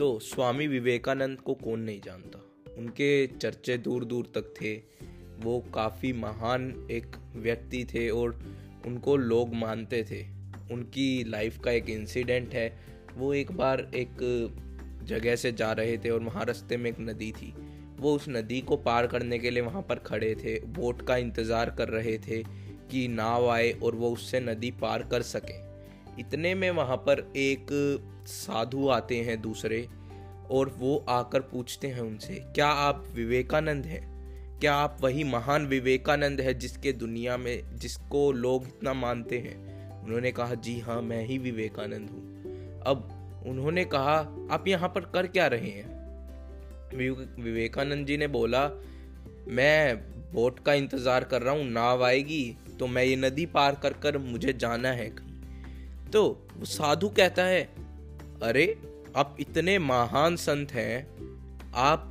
तो स्वामी विवेकानंद को कौन नहीं जानता? उनके चर्चे दूर दूर तक थे। वो काफ़ी महान एक व्यक्ति थे और उनको लोग मानते थे। उनकी लाइफ का एक इंसिडेंट है। वो एक बार एक जगह से जा रहे थे और वहाँ रास्ते में एक नदी थी। वो उस नदी को पार करने के लिए वहाँ पर खड़े थे। बोट का इंतज़ार कर रहे थे कि नाव आए और वो उससे नदी पार कर सके। इतने में वहाँ पर एक साधु आते हैं दूसरे और वो आकर पूछते हैं उनसे, क्या आप विवेकानंद हैं? क्या आप वही महान विवेकानंद है जिसके दुनिया में, जिसको लोग इतना मानते हैं? उन्होंने कहा, जी हाँ मैं ही विवेकानंद हूँ। अब उन्होंने कहा, आप यहाँ पर कर क्या रहे हैं? विवेकानंद जी ने बोला, मैं बोट का इंतज़ार कर रहा हूँ, नाव आएगी तो मैं ये नदी पार कर कर मुझे जाना है कहीं। तो वो साधु कहता है अरे, आप इतने महान संत हैं, आप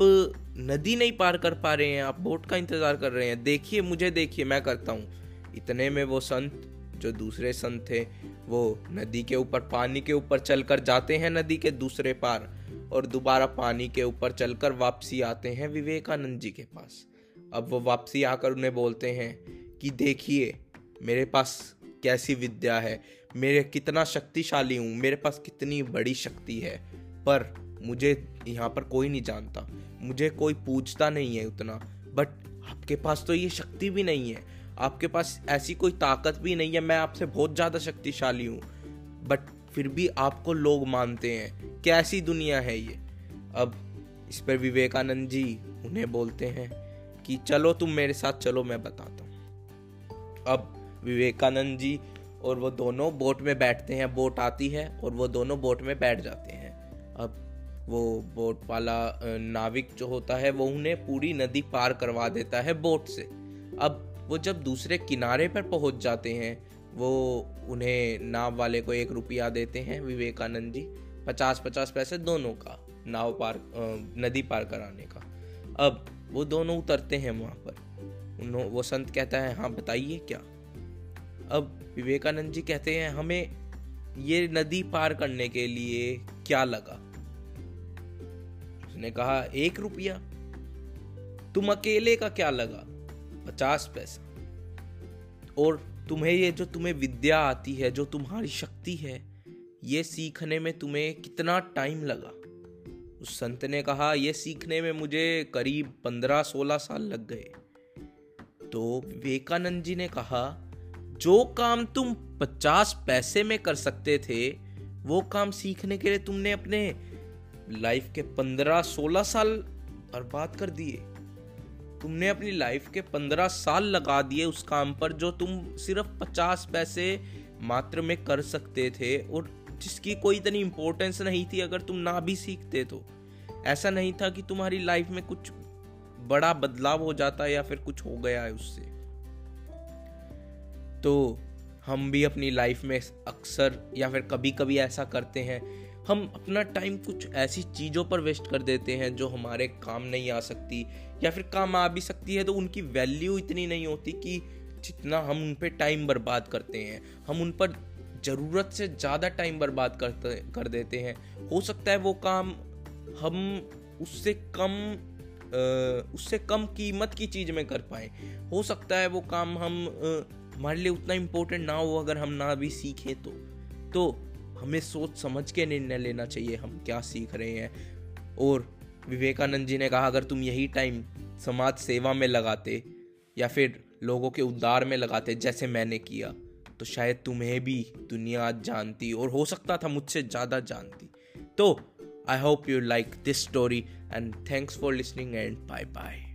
नदी नहीं पार कर पा रहे हैं, आप बोट का इंतज़ार कर रहे हैं। देखिए मुझे, देखिए, मैं करता हूँ। इतने में वो संत, जो दूसरे संत थे, वो नदी के ऊपर, पानी के ऊपर चलकर जाते हैं नदी के दूसरे पार, और दोबारा पानी के ऊपर चलकर वापसी आते हैं विवेकानंद जी के पास। अब वो वापसी आकर उन्हें बोलते हैं कि, देखिए, मेरे पास कैसी विद्या है मेरे कितना शक्तिशाली हूँ, मेरे पास कितनी बड़ी शक्ति है, पर मुझे यहाँ पर कोई नहीं जानता। मुझे कोई पूछता नहीं है उतना बट आपके पास तो ये शक्ति भी नहीं है। आपके पास ऐसी कोई ताकत भी नहीं है, मैं आपसे बहुत ज़्यादा शक्तिशाली हूँ। बट फिर भी आपको लोग मानते हैं कैसी दुनिया है ये? अब इस पर विवेकानंद जी उन्हें बोलते हैं कि, चलो तुम मेरे साथ चलो, मैं बताता हूँ। अब विवेकानंद जी और वो दोनों बोट में बैठते हैं, बोट आती है और वो दोनों बोट में बैठ जाते हैं। अब वो बोट वाला नाविक जो होता है, वो उन्हें पूरी नदी पार करवा देता है बोट से। अब वो जब दूसरे किनारे पर पहुँच जाते हैं, वो उन्हें नाव वाले को एक रुपया देते हैं, विवेकानंद जी पचास पचास पैसे दोनों का, नाव पार नदी पार कराने का। अब वो दोनों उतरते हैं वहाँ पर। वो संत कहता है हाँ बताइए क्या? अब विवेकानंद जी कहते हैं, हमें ये नदी पार करने के लिए क्या लगा? उसने कहा, एक रुपया। तुम अकेले का क्या लगा? पचास पैसा। और तुम्हें ये जो तुम्हें विद्या आती है, जो तुम्हारी शक्ति है, ये सीखने में तुम्हें कितना टाइम लगा? उस संत ने कहा यह सीखने में मुझे करीब पंद्रह सोलह साल लग गए। तो विवेकानंद जी ने कहा जो काम तुम पचास पैसे में कर सकते थे, वो काम सीखने के लिए तुमने अपने लाइफ के पंद्रह सोलह साल बर्बाद कर दिए। तुमने अपनी लाइफ के पंद्रह साल लगा दिए उस काम पर जो तुम सिर्फ़ पचास पैसे मात्र में कर सकते थे और जिसकी कोई इतनी इम्पोर्टेंस नहीं थी अगर तुम ना भी सीखते तो। ऐसा नहीं था कि तुम्हारी लाइफ में कुछ बड़ा बदलाव हो जाता या फिर कुछ हो गया है उससे। तो हम भी अपनी लाइफ में अक्सर या फिर कभी कभी ऐसा करते हैं। हम अपना टाइम कुछ ऐसी चीज़ों पर वेस्ट कर देते हैं जो हमारे काम नहीं आ सकती या फिर काम आ भी सकती है तो उनकी वैल्यू इतनी नहीं होती कि जितना हम उन पर टाइम बर्बाद करते हैं। हम उन पर ज़रूरत से ज़्यादा टाइम बर्बाद करते, कर देते हैं। हो सकता है वो काम हम उससे कम उससे कम कीमत की चीज़ में कर पाए। हो सकता है वो काम हम हमारे लिए उतना इम्पोर्टेंट ना हो अगर हम ना भी सीखें तो। तो हमें सोच समझ के निर्णय लेना चाहिए, हम क्या सीख रहे हैं। और विवेकानंद जी ने कहा, अगर तुम यही टाइम समाज सेवा में लगाते या फिर लोगों के उद्धार में लगाते जैसे मैंने किया तो शायद तुम्हें भी दुनिया आज जानती और हो सकता था मुझसे ज़्यादा जानती। तो I hope you like this story and thanks for listening and bye bye